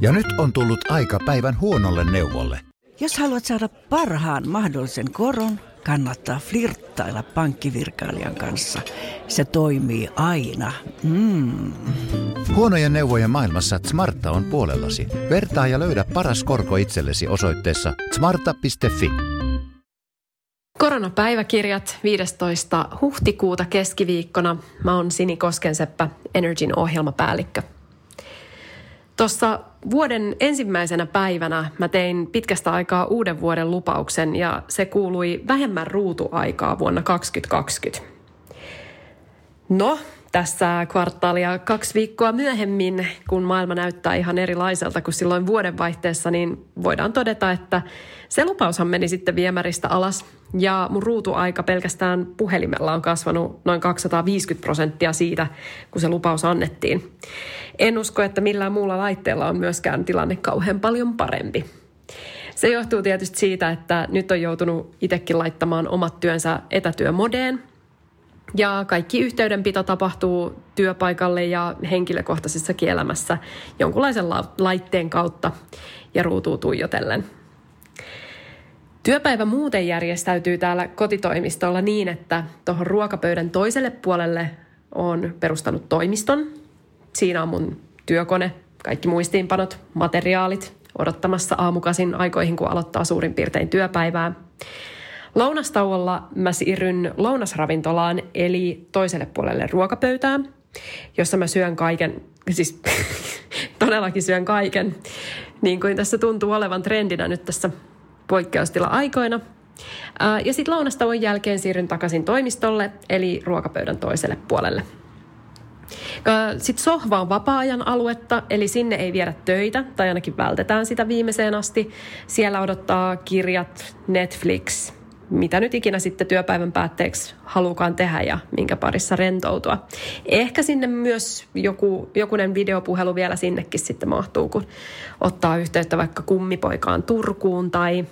Ja nyt on tullut aika päivän huonolle neuvolle. Jos haluat saada parhaan mahdollisen koron, kannattaa flirttailla pankkivirkailijan kanssa. Se toimii aina. Mm. Huonojen neuvojen maailmassa Smarta on puolellasi. Vertaa ja löydä paras korko itsellesi osoitteessa smarta.fi. Koronapäiväkirjat 15. huhtikuuta keskiviikkona. Mä oon Sini Koskenseppä, Energyn ohjelmapäällikkö. Tuossa vuoden ensimmäisenä päivänä mä tein pitkästä aikaa uuden vuoden lupauksen ja se kuului vähemmän ruutuaikaa vuonna 2020. No, tässä kvartaalia kaksi viikkoa myöhemmin, kun maailma näyttää ihan erilaiselta kuin silloin vuodenvaihteessa, niin voidaan todeta, että se lupaushan meni sitten viemäristä alas ja mun ruutuaika pelkästään puhelimella on kasvanut noin 250 prosenttia siitä, kun se lupaus annettiin. En usko, että millään muulla laitteella on myöskään tilanne kauhean paljon parempi. Se johtuu tietysti siitä, että nyt on joutunut itsekin laittamaan omat työnsä etätyömodeen – ja kaikki yhteydenpito tapahtuu työpaikalle ja henkilökohtaisessa kielämässä jonkunlaisen la- laitteen kautta ja ruutuu tuijotellen. Työpäivä muuten järjestäytyy täällä kotitoimistolla niin, että tuohon ruokapöydän toiselle puolelle on perustanut toimiston. Siinä on mun työkone, kaikki muistiinpanot, materiaalit odottamassa aamukasin aikoihin, kun aloittaa suurin piirtein työpäivää. Lounastauolla mä siirryn lounasravintolaan, eli toiselle puolelle ruokapöytää, jossa mä syön kaiken, siis todellakin syön kaiken, niin kuin tässä tuntuu olevan trendinä nyt tässä poikkeustila-aikoina. Ja sitten lounastauon jälkeen siirryn takaisin toimistolle, eli ruokapöydän toiselle puolelle. Sitten sohva on vapaa-ajan aluetta, eli sinne ei viedä töitä, tai ainakin vältetään sitä viimeiseen asti. Siellä odottaa kirjat, Netflix, mitä nyt ikinä sitten työpäivän päätteeksi halukaan tehdä ja minkä parissa rentoutua. Ehkä sinne myös joku, jokunen videopuhelu vielä sinnekin sitten mahtuu, kun ottaa yhteyttä vaikka kummipoikaan Turkuun tai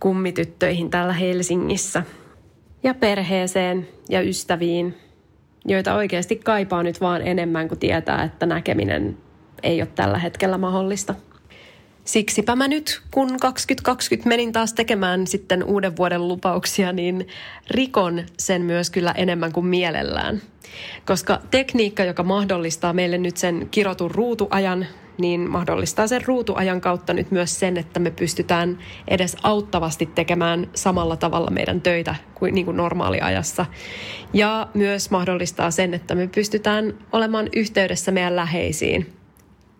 kummityttöihin täällä Helsingissä. Ja perheeseen ja ystäviin, joita oikeasti kaipaa nyt vaan enemmän kuin tietää, että näkeminen ei ole tällä hetkellä mahdollista. Siksipä mä nyt, kun 2020 menin taas tekemään sitten uuden vuoden lupauksia, niin rikon sen myös kyllä enemmän kuin mielellään. Koska tekniikka, joka mahdollistaa meille nyt sen kirotun ruutuajan, niin mahdollistaa sen ruutuajan kautta nyt myös sen, että me pystytään edes auttavasti tekemään samalla tavalla meidän töitä kuin, niin kuin normaaliajassa. Ja myös mahdollistaa sen, että me pystytään olemaan yhteydessä meidän läheisiin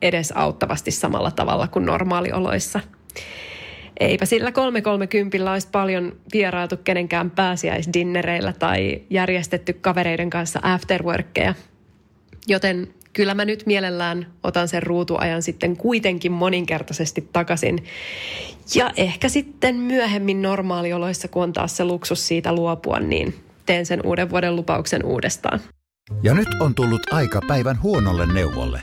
edes auttavasti samalla tavalla kuin normaalioloissa. Eipä sillä 330 olisi paljon vierailtu kenenkään pääsiäisdinnereillä tai järjestetty kavereiden kanssa afterworkkeja. Joten kyllä mä nyt mielellään otan sen ruutuajan sitten kuitenkin moninkertaisesti takaisin. Ja ehkä sitten myöhemmin normaalioloissa, kun on taas se luksus siitä luopua, niin teen sen uuden vuoden lupauksen uudestaan. Ja nyt on tullut aika päivän huonolle neuvolle.